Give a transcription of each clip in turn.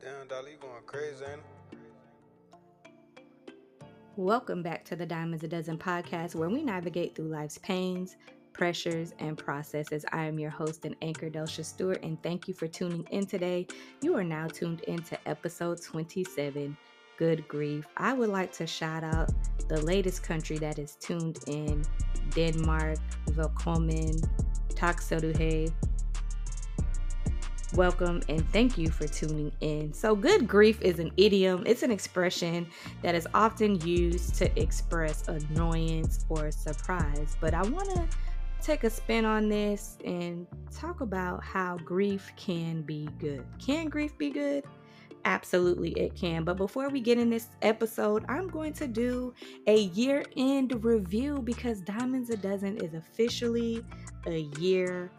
Damn, Dolly, you going crazy, ain't? Welcome back to the Diamonds a Dozen podcast, where we navigate through life's pains, pressures, and processes. I am your host and anchor, Delsha Stewart, and thank you for tuning in today. You are now tuned into episode 27 Good Grief. I would like to shout out the latest country that is tuned in Denmark, Velkommen, Tak Welcome and thank you for tuning in. So, good grief is an idiom, it's an expression that is often used to express annoyance or surprise. But I want to take a spin on this and talk about how grief can be good. Can grief be good? Absolutely, it can. But before we get in this episode, I'm going to do a year end review because Diamonds a Dozen is officially a year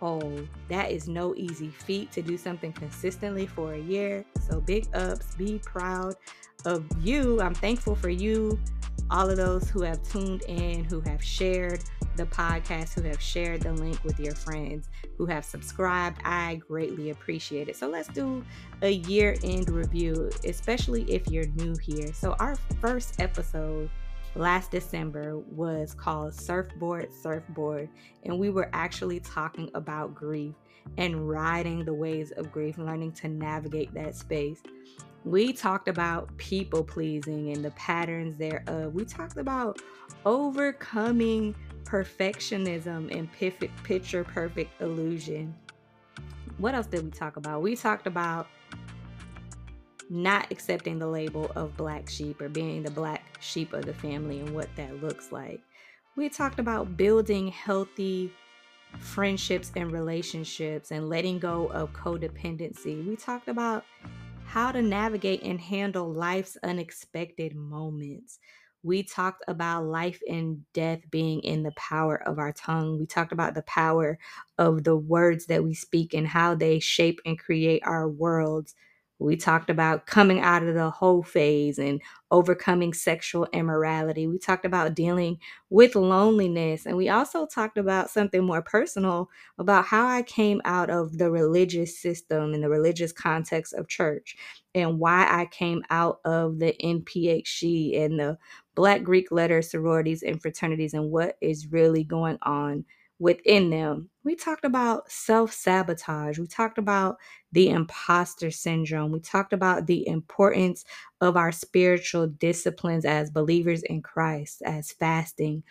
old. That is no easy feat to do something consistently for a year. So, big ups, be proud of you. I'm thankful for you, all of those who have tuned in, who have shared the podcast, who have shared the link with your friends, who have subscribed. I greatly appreciate it. So, let's do a year end review, especially if you're new here. So, our first episode last December was called Surfboard Surfboard, and we were actually talking about grief and riding the waves of grief, learning to navigate that space. We talked about people pleasing and the patterns thereof. We talked about overcoming perfectionism and picture perfect illusion. What else did we talk about? We talked about not accepting the label of black sheep or being the black sheep of the family and what that looks like. We talked about building healthy friendships and relationships and letting go of codependency. We talked about how to navigate and handle life's unexpected moments. We talked about life and death being in the power of our tongue. We talked about the power of the words that we speak and how they shape and create our worlds. We talked about coming out of the whole phase and overcoming sexual immorality. We talked about dealing with loneliness. And we also talked about something more personal about how I came out of the religious system and the religious context of church and why I came out of the NPHC and the Black Greek letter sororities and fraternities and what is really going on within them. We talked about self sabotage. We talked about the imposter syndrome. We talked about the importance of our spiritual disciplines as believers in Christ, as fasting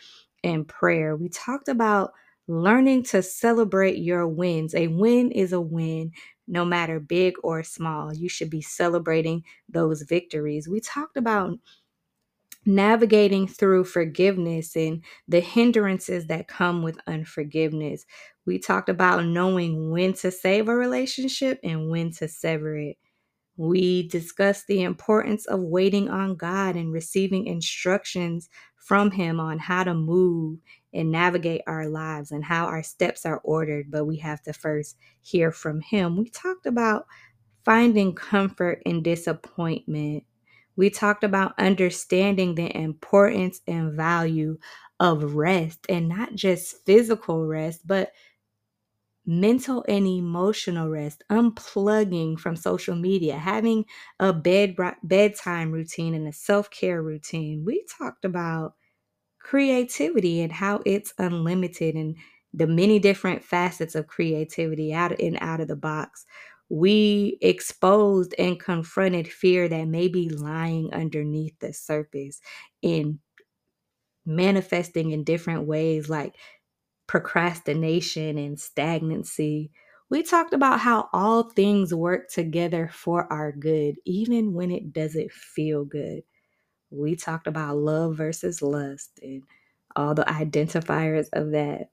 and prayer. We talked about learning to celebrate your wins. A win is a win, no matter big or small. You should be celebrating those victories. We talked about navigating through forgiveness and the hindrances that come with unforgiveness. We talked about knowing when to save a relationship and when to sever it. We discussed the importance of waiting on God and receiving instructions from Him on how to move and navigate our lives and how our steps are ordered, but we have to first hear from Him. We talked about finding comfort in disappointment we talked about understanding the importance and value of rest and not just physical rest, but mental and emotional rest, unplugging from social media, having a bed bedtime routine and a self-care routine. We talked about creativity and how it's unlimited and the many different facets of creativity out and out of the box we exposed and confronted fear that may be lying underneath the surface in manifesting in different ways like procrastination and stagnancy. We talked about how all things work together for our good, even when it doesn't feel good. We talked about love versus lust and all the identifiers of that.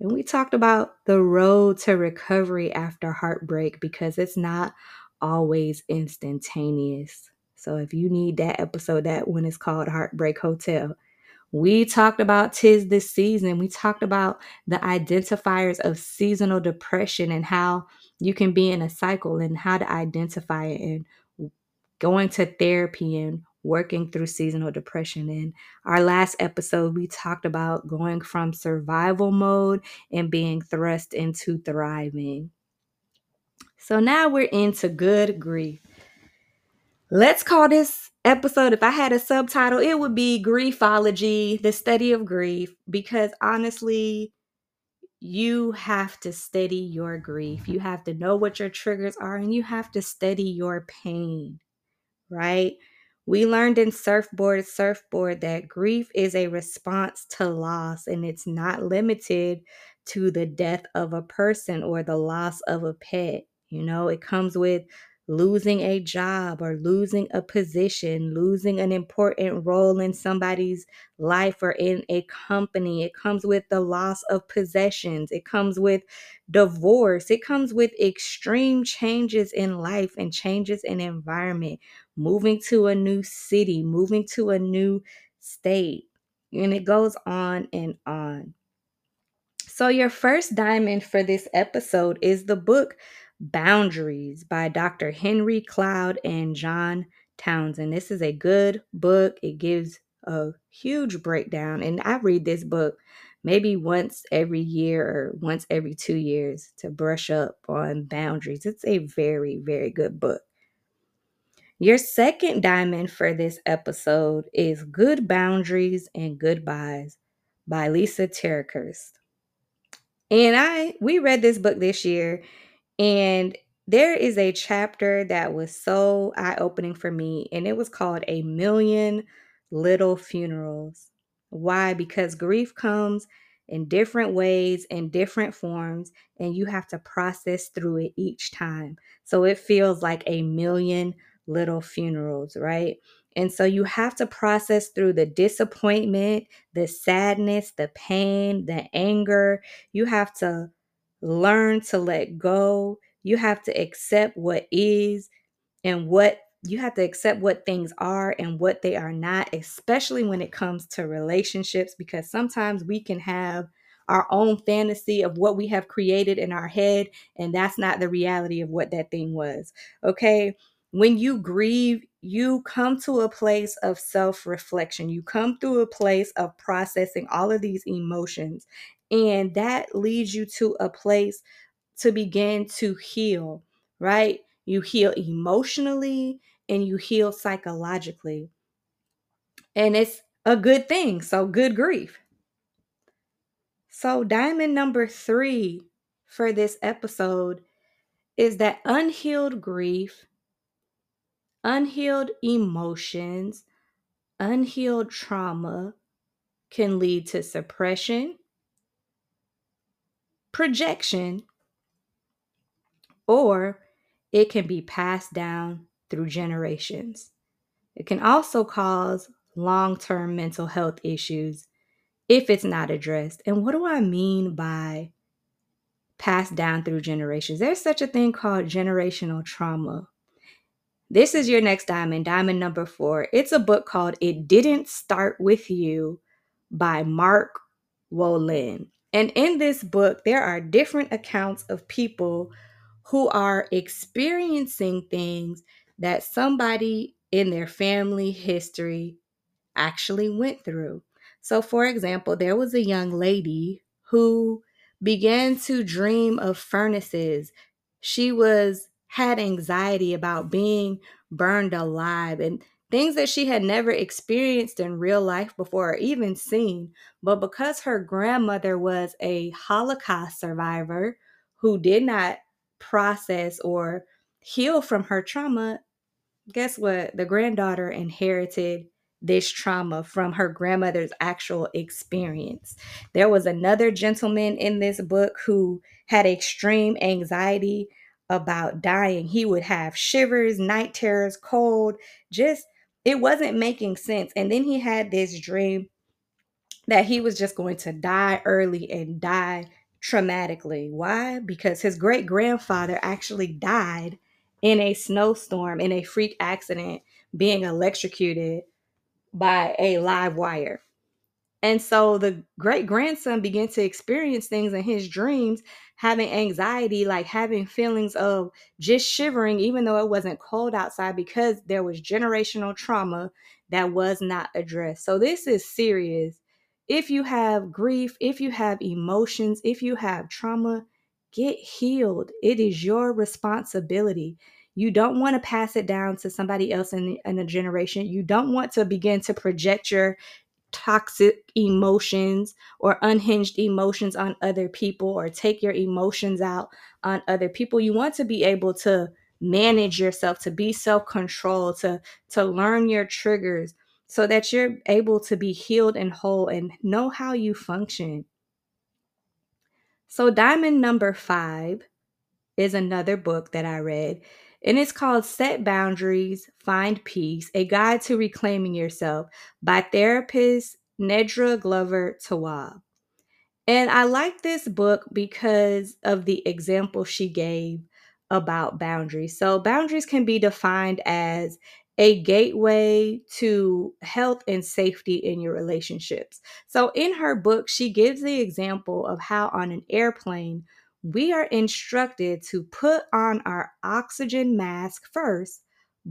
And we talked about the road to recovery after heartbreak because it's not always instantaneous. So if you need that episode, that one is called Heartbreak Hotel. We talked about tis this season. We talked about the identifiers of seasonal depression and how you can be in a cycle and how to identify it and going to therapy and working through seasonal depression. In our last episode, we talked about going from survival mode and being thrust into thriving. So now we're into good grief. Let's call this episode, if I had a subtitle, it would be Griefology, the study of grief, because honestly, you have to study your grief. You have to know what your triggers are and you have to study your pain, right? We learned in Surfboard Surfboard that grief is a response to loss and it's not limited to the death of a person or the loss of a pet. You know, it comes with losing a job or losing a position, losing an important role in somebody's life or in a company. It comes with the loss of possessions. It comes with divorce. It comes with extreme changes in life and changes in environment, moving to a new city, moving to a new state. And it goes on and on. So, your first diamond for this episode is the book Boundaries by Dr. Henry Cloud and John Townsend. This is a good book. It gives a huge breakdown, and I read this book maybe once every year or once every two years to brush up on boundaries. It's a very, very good book. Your second diamond for this episode is Good Boundaries and Goodbyes by Lisa TerKeurst. And I we read this book this year and there is a chapter that was so eye-opening for me and it was called A Million Little Funerals. Why? Because grief comes in different ways in different forms and you have to process through it each time. So it feels like a million little funerals, right? And so you have to process through the disappointment, the sadness, the pain, the anger. You have to learn to let go. You have to accept what is and what you have to accept what things are and what they are not, especially when it comes to relationships, because sometimes we can have our own fantasy of what we have created in our head, and that's not the reality of what that thing was. Okay. When you grieve, you come to a place of self reflection. You come through a place of processing all of these emotions. And that leads you to a place to begin to heal, right? You heal emotionally and you heal psychologically. And it's a good thing. So, good grief. So, diamond number three for this episode is that unhealed grief unhealed emotions, unhealed trauma can lead to suppression, projection, or it can be passed down through generations. It can also cause long term mental health issues if it's not addressed. And what do I mean by passed down through generations? There's such a thing called generational trauma. This is your next diamond, diamond number four. It's a book called It Didn't Start With You by Mark Wolynn. And in this book, there are different accounts of people who are experiencing things that somebody in their family history actually went through. So, for example, there was a young lady who began to dream of furnaces. She was had anxiety about being burned alive and things that she had never experienced in real life before or even seen. But because her grandmother was a Holocaust survivor who did not process or heal from her trauma, guess what? The granddaughter inherited this trauma from her grandmother's actual experience. There was another gentleman in this book who had extreme anxiety about dying. He would have shivers, night terrors, cold, just it wasn't making sense. And then he had this dream that he was just going to die early and die traumatically. Why? Because his great grandfather actually died in a snowstorm, in a freak accident, being electrocuted by a live wire. And so the great grandson began to experience things in his dreams, having anxiety, like having feelings of just shivering, even though it wasn't cold outside, because there was generational trauma that was not addressed. So this is serious. If you have grief, if you have emotions, if you have trauma, get healed. It is your responsibility. You don't want to pass it down to somebody else in, in a generation. You don't want to begin to project your toxic emotions or unhinged emotions on other people or take your emotions out on other people. You want to be able to manage yourself, to be self-controlled, to to learn your triggers so that you're able to be healed and whole and know how you function. So diamond number 5 is another book that I read and it's called Set Boundaries, Find Peace A Guide to Reclaiming Yourself by therapist Nedra Glover Tawwab. And I like this book because of the example she gave about boundaries. So, boundaries can be defined as a gateway to health and safety in your relationships. So, in her book, she gives the example of how on an airplane, we are instructed to put on our oxygen mask first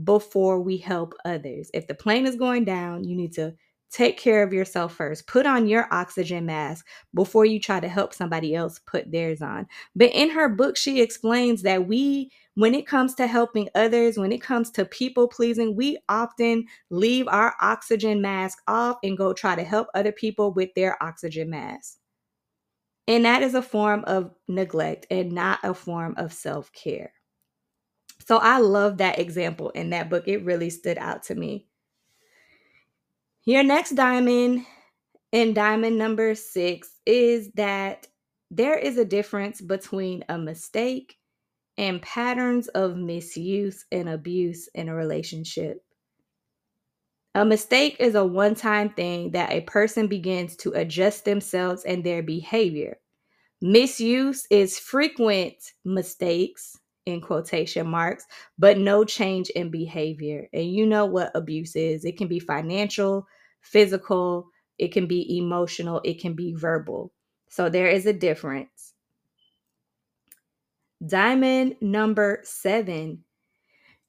before we help others. If the plane is going down, you need to take care of yourself first. Put on your oxygen mask before you try to help somebody else put theirs on. But in her book, she explains that we, when it comes to helping others, when it comes to people pleasing, we often leave our oxygen mask off and go try to help other people with their oxygen mask. And that is a form of neglect and not a form of self care. So I love that example in that book. It really stood out to me. Your next diamond in diamond number six is that there is a difference between a mistake and patterns of misuse and abuse in a relationship. A mistake is a one time thing that a person begins to adjust themselves and their behavior. Misuse is frequent mistakes, in quotation marks, but no change in behavior. And you know what abuse is it can be financial, physical, it can be emotional, it can be verbal. So there is a difference. Diamond number seven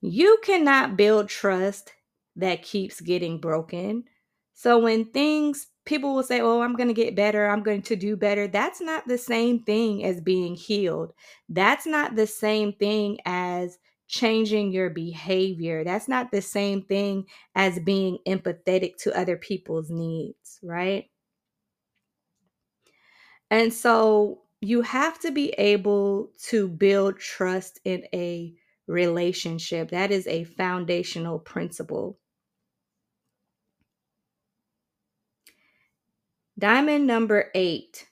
you cannot build trust that keeps getting broken. So when things people will say, Oh, I'm going to get better. I'm going to do better. That's not the same thing as being healed. That's not the same thing as changing your behavior. That's not the same thing as being empathetic to other people's needs, right? And so you have to be able to build trust in a relationship. That is a foundational principle. Diamond number eight.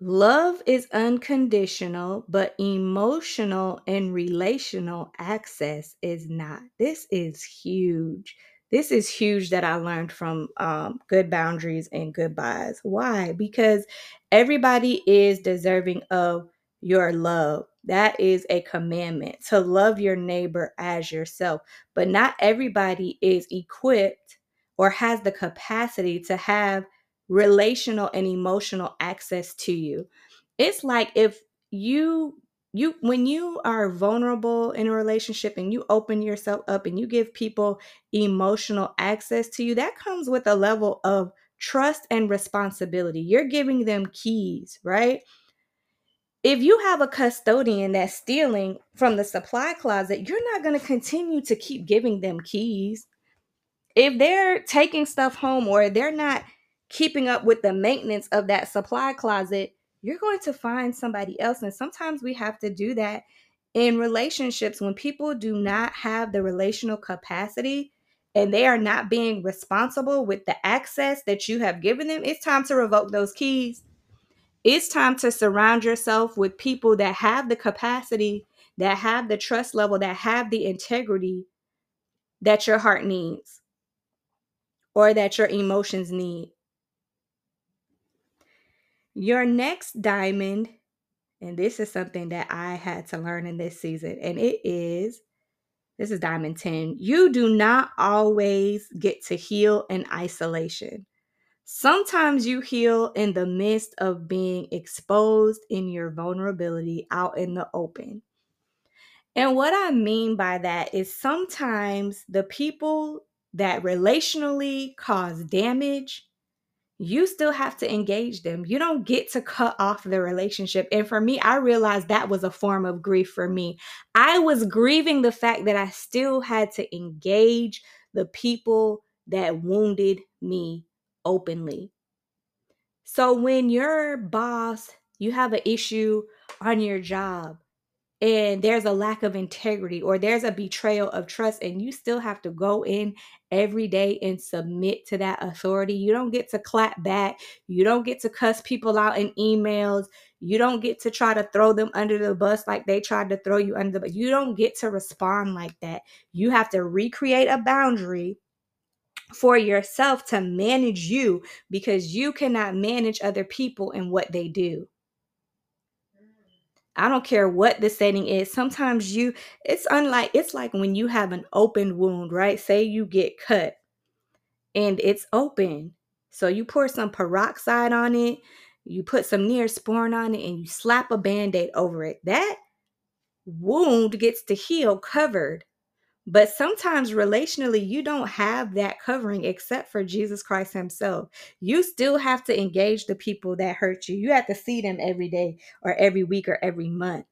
Love is unconditional, but emotional and relational access is not. This is huge. This is huge that I learned from um, Good Boundaries and Goodbyes. Why? Because everybody is deserving of your love. That is a commandment to love your neighbor as yourself. But not everybody is equipped or has the capacity to have relational and emotional access to you. It's like if you you when you are vulnerable in a relationship and you open yourself up and you give people emotional access to you, that comes with a level of trust and responsibility. You're giving them keys, right? If you have a custodian that's stealing from the supply closet, you're not going to continue to keep giving them keys. If they're taking stuff home or they're not keeping up with the maintenance of that supply closet, you're going to find somebody else. And sometimes we have to do that in relationships when people do not have the relational capacity and they are not being responsible with the access that you have given them. It's time to revoke those keys. It's time to surround yourself with people that have the capacity, that have the trust level, that have the integrity that your heart needs or that your emotions need. Your next diamond, and this is something that I had to learn in this season, and it is this is diamond 10. You do not always get to heal in isolation. Sometimes you heal in the midst of being exposed in your vulnerability out in the open. And what I mean by that is sometimes the people that relationally cause damage you still have to engage them. You don't get to cut off the relationship. And for me, I realized that was a form of grief for me. I was grieving the fact that I still had to engage the people that wounded me openly. So when your boss, you have an issue on your job, and there's a lack of integrity or there's a betrayal of trust and you still have to go in every day and submit to that authority. You don't get to clap back. You don't get to cuss people out in emails. You don't get to try to throw them under the bus like they tried to throw you under the bus you don't get to respond like that. You have to recreate a boundary for yourself to manage you because you cannot manage other people and what they do I don't care what the setting is. Sometimes you, it's unlike, it's like when you have an open wound, right? Say you get cut and it's open. So you pour some peroxide on it, you put some neosporin on it, and you slap a band aid over it. That wound gets to heal covered. But sometimes relationally, you don't have that covering except for Jesus Christ Himself. You still have to engage the people that hurt you. You have to see them every day or every week or every month.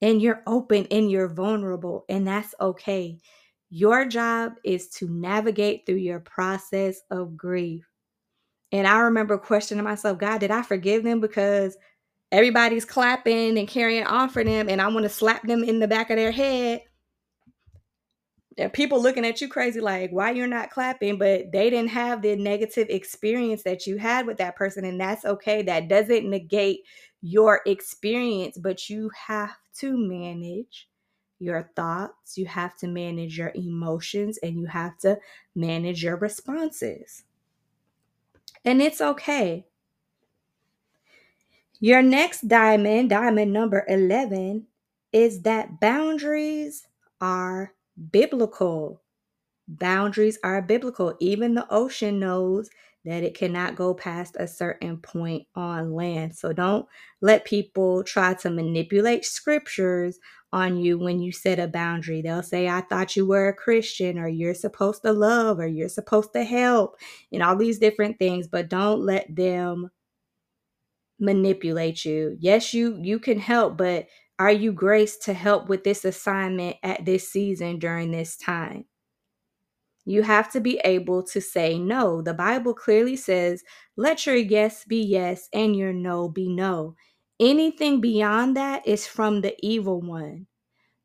And you're open and you're vulnerable, and that's okay. Your job is to navigate through your process of grief. And I remember questioning myself, God, did I forgive them because everybody's clapping and carrying on for them, and I want to slap them in the back of their head? And people looking at you crazy like why you're not clapping? But they didn't have the negative experience that you had with that person and that's okay. That doesn't negate your experience but you have to manage your thoughts you have to manage your emotions and you have to manage your responses. And it's okay. Your next diamond diamond number 11 is that boundaries are biblical. Boundaries are biblical. Even the ocean knows that it cannot go past a certain point on land. So don't let people try to manipulate scriptures on you when you set a boundary. They'll say, I thought you were a Christian, or you're supposed to love, or you're supposed to help, and all these different things, but don't let them manipulate you. Yes, you you can help, but are you graced to help with this assignment at this season during this time? You have to be able to say no. The Bible clearly says, let your yes be yes and your no be no. Anything beyond that is from the evil one.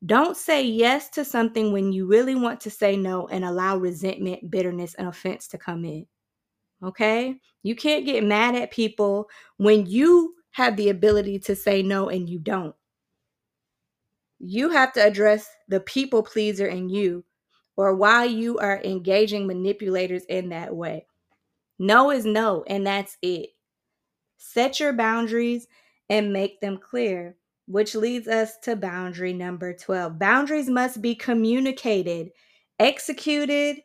Don't say yes to something when you really want to say no and allow resentment, bitterness, and offense to come in. Okay? You can't get mad at people when you have the ability to say no and you don't you have to address the people pleaser in you or why you are engaging manipulators in that way. No is no, and that's it. Set your boundaries and make them clear, which leads us to boundary number 12. Boundaries must be communicated, executed,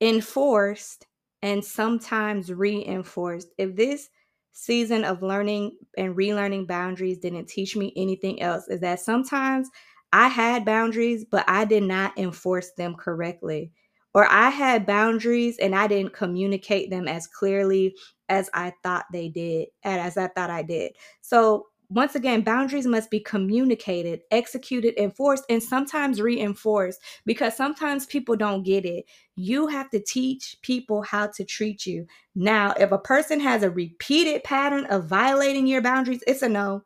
enforced, and sometimes reinforced. If this season of learning and relearning boundaries didn't teach me anything else, is that sometimes I had boundaries, but I did not enforce them correctly. Or I had boundaries and I didn't communicate them as clearly as I thought they did, and as I thought I did. So, once again, boundaries must be communicated, executed, enforced, and sometimes reinforced because sometimes people don't get it. You have to teach people how to treat you. Now, if a person has a repeated pattern of violating your boundaries, it's a no.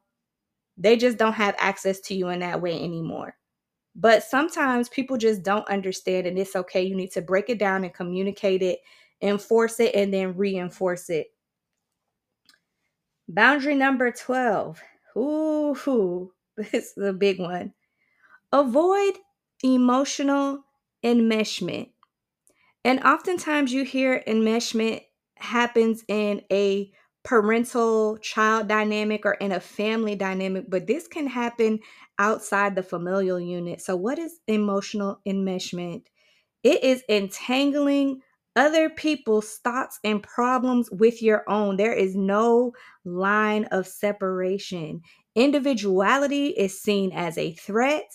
They just don't have access to you in that way anymore. But sometimes people just don't understand, and it's okay. You need to break it down and communicate it, enforce it, and then reinforce it. Boundary number 12. Ooh, this is a big one. Avoid emotional enmeshment. And oftentimes you hear enmeshment happens in a parental child dynamic or in a family dynamic, but this can happen outside the familial unit. So, what is emotional enmeshment? It is entangling other people's thoughts and problems with your own. There is no line of separation. Individuality is seen as a threat.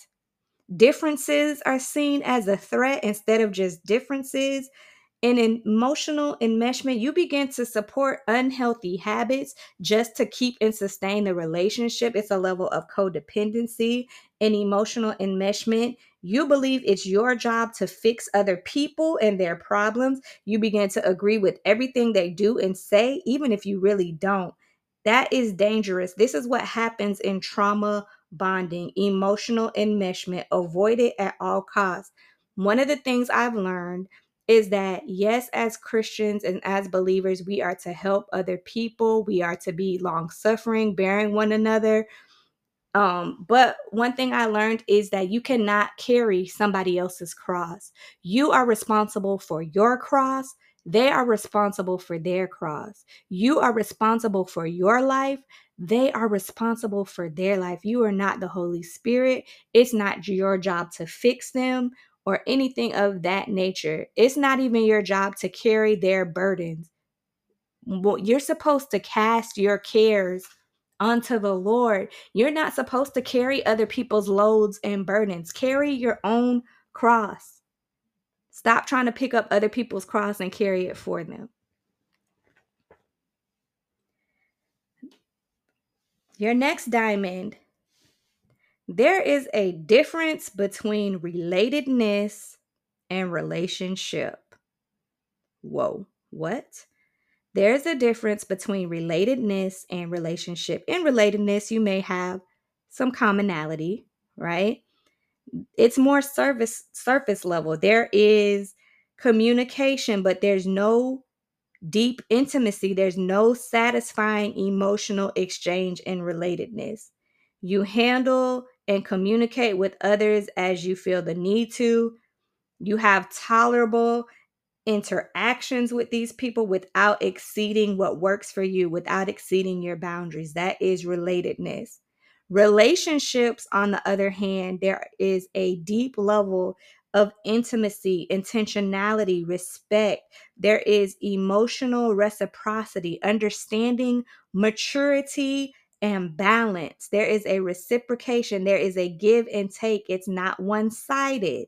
Differences are seen as a threat instead of just differences. In emotional enmeshment, you begin to support unhealthy habits just to keep and sustain the relationship. It's a level of codependency and emotional enmeshment. You believe it's your job to fix other people and their problems. You begin to agree with everything they do and say, even if you really don't. That is dangerous. This is what happens in trauma bonding, emotional enmeshment. Avoid it at all costs. One of the things I've learned is that yes, as Christians and as believers, we are to help other people. We are to be long suffering, bearing one another. Um, but one thing I learned is that you cannot carry somebody else's cross. You are responsible for your cross. They are responsible for their cross. You are responsible for your life. They are responsible for their life. You are not the Holy Spirit. It's not your job to fix them or anything of that nature. It's not even your job to carry their burdens. Well, you're supposed to cast your cares unto the Lord. You're not supposed to carry other people's loads and burdens. Carry your own cross. Stop trying to pick up other people's cross and carry it for them. Your next diamond. There is a difference between relatedness and relationship. Whoa, what? There's a difference between relatedness and relationship. In relatedness, you may have some commonality, right? It's more service surface level. There is communication, but there's no deep intimacy. There's no satisfying emotional exchange in relatedness. You handle and communicate with others as you feel the need to. You have tolerable interactions with these people without exceeding what works for you, without exceeding your boundaries. That is relatedness. Relationships, on the other hand, there is a deep level of intimacy, intentionality, respect. There is emotional reciprocity, understanding, maturity, and balance. There is a reciprocation, there is a give and take. It's not one sided.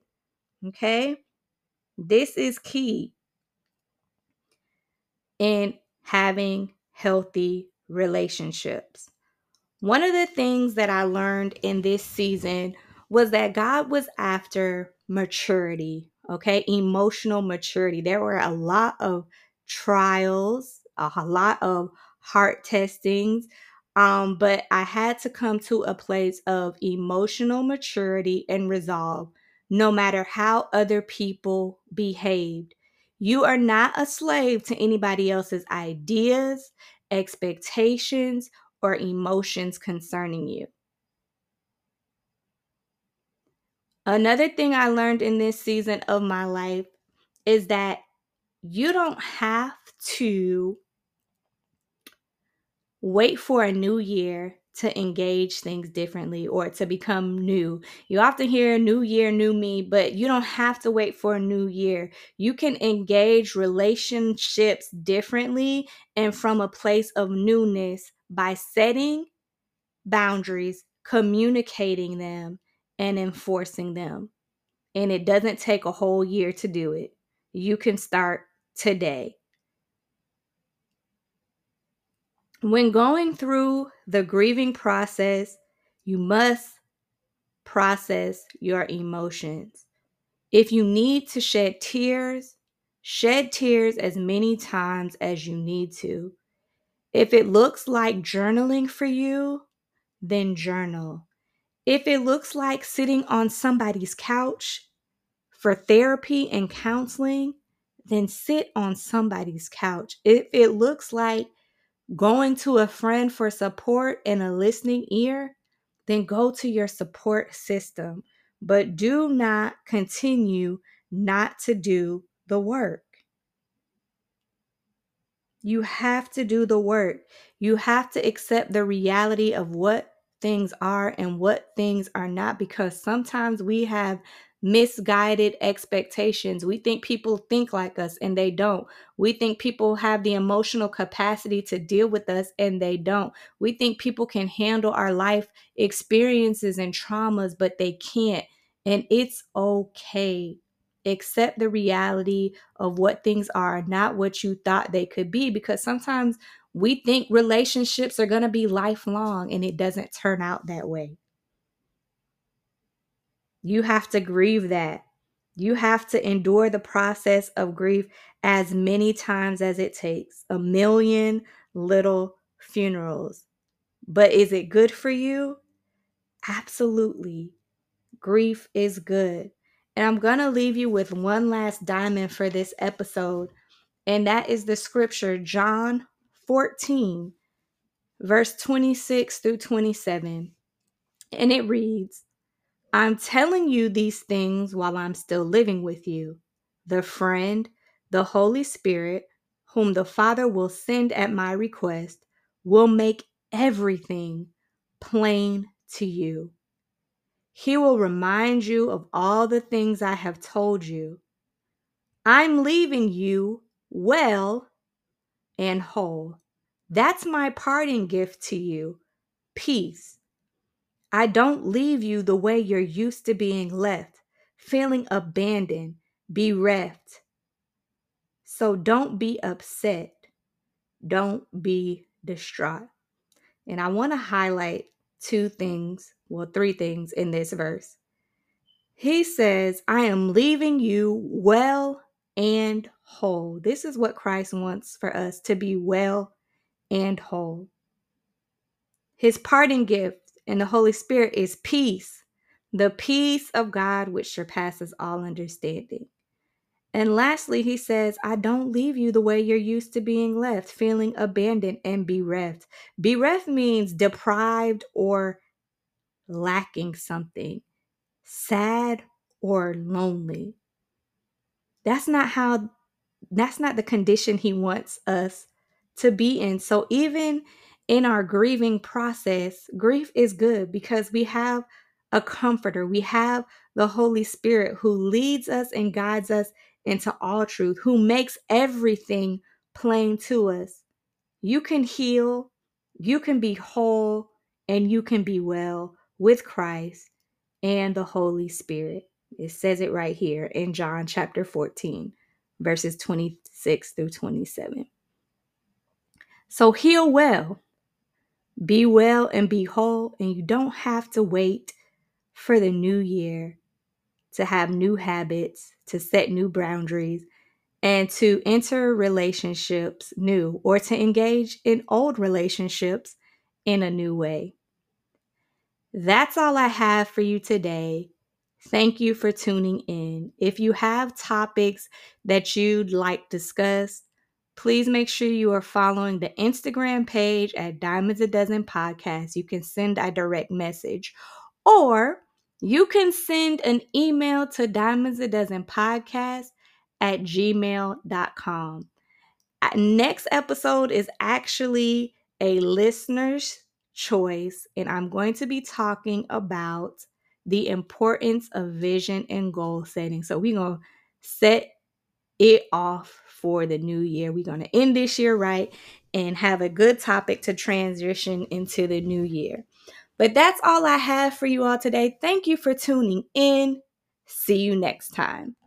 Okay. This is key in having healthy relationships. One of the things that I learned in this season was that God was after maturity, okay? Emotional maturity. There were a lot of trials, a lot of heart testings, um, but I had to come to a place of emotional maturity and resolve no matter how other people behaved. You are not a slave to anybody else's ideas, expectations, or emotions concerning you. Another thing I learned in this season of my life is that you don't have to wait for a new year to engage things differently or to become new. You often hear new year, new me, but you don't have to wait for a new year. You can engage relationships differently and from a place of newness by setting boundaries, communicating them, and enforcing them. And it doesn't take a whole year to do it. You can start today. When going through the grieving process, you must process your emotions. If you need to shed tears, shed tears as many times as you need to. If it looks like journaling for you, then journal. If it looks like sitting on somebody's couch for therapy and counseling, then sit on somebody's couch. If it looks like going to a friend for support and a listening ear, then go to your support system. But do not continue not to do the work. You have to do the work. You have to accept the reality of what things are and what things are not because sometimes we have misguided expectations. We think people think like us and they don't. We think people have the emotional capacity to deal with us and they don't. We think people can handle our life experiences and traumas, but they can't. And it's okay. accept the reality of what things are, not what you thought they could be. Because sometimes we think relationships are going to be lifelong and it doesn't turn out that way. You have to grieve that. You have to endure the process of grief as many times as it takes a million little funerals. But is it good for you? Absolutely. Grief is good. And I'm going to leave you with one last diamond for this episode, and that is the scripture, John 14, verse 26 through 27. And it reads, I'm telling you these things while I'm still living with you. The friend, the Holy Spirit, whom the Father will send at my request, will make everything plain to you. He will remind you of all the things I have told you. I'm leaving you well and whole. That's my parting gift to you peace. I don't leave you the way you're used to being left, feeling abandoned, bereft. So don't be upset. Don't be distraught. And I want to highlight two things, well, three things in this verse. He says, I am leaving you well and whole. This is what Christ wants for us to be well and whole. His parting gift and the Holy Spirit is peace, the peace of God which surpasses all understanding. And lastly, he says, I don't leave you the way you're used to being left, feeling abandoned and bereft. Bereft means deprived or lacking something, sad or lonely. That's not how, that's not the condition he wants us to be in. So even in our grieving process, grief is good because we have a comforter. We have the Holy Spirit who leads us and guides us into all truth, who makes everything plain to us. You can heal, you can be whole, and you can be well with Christ and the Holy Spirit. It says it right here in John chapter 14, verses 26 through 27. So heal well be well and be whole, and you don't have to wait for the new year to have new habits, to set new boundaries, and to enter relationships new or to engage in old relationships in a new way. That's all I have for you today. Thank you for tuning in. If you have topics that you'd like discussed, Please make sure you are following the Instagram page at Diamonds a Dozen Podcast. You can send a direct message or you can send an email to Diamonds a Dozen Podcast at gmail.com. Next episode is actually a listener's choice, and I'm going to be talking about the importance of vision and goal setting. So, we're going to set it off for the new year. We're going to end this year right and have a good topic to transition into the new year. But that's all I have for you all today. Thank you for tuning in. See you next time.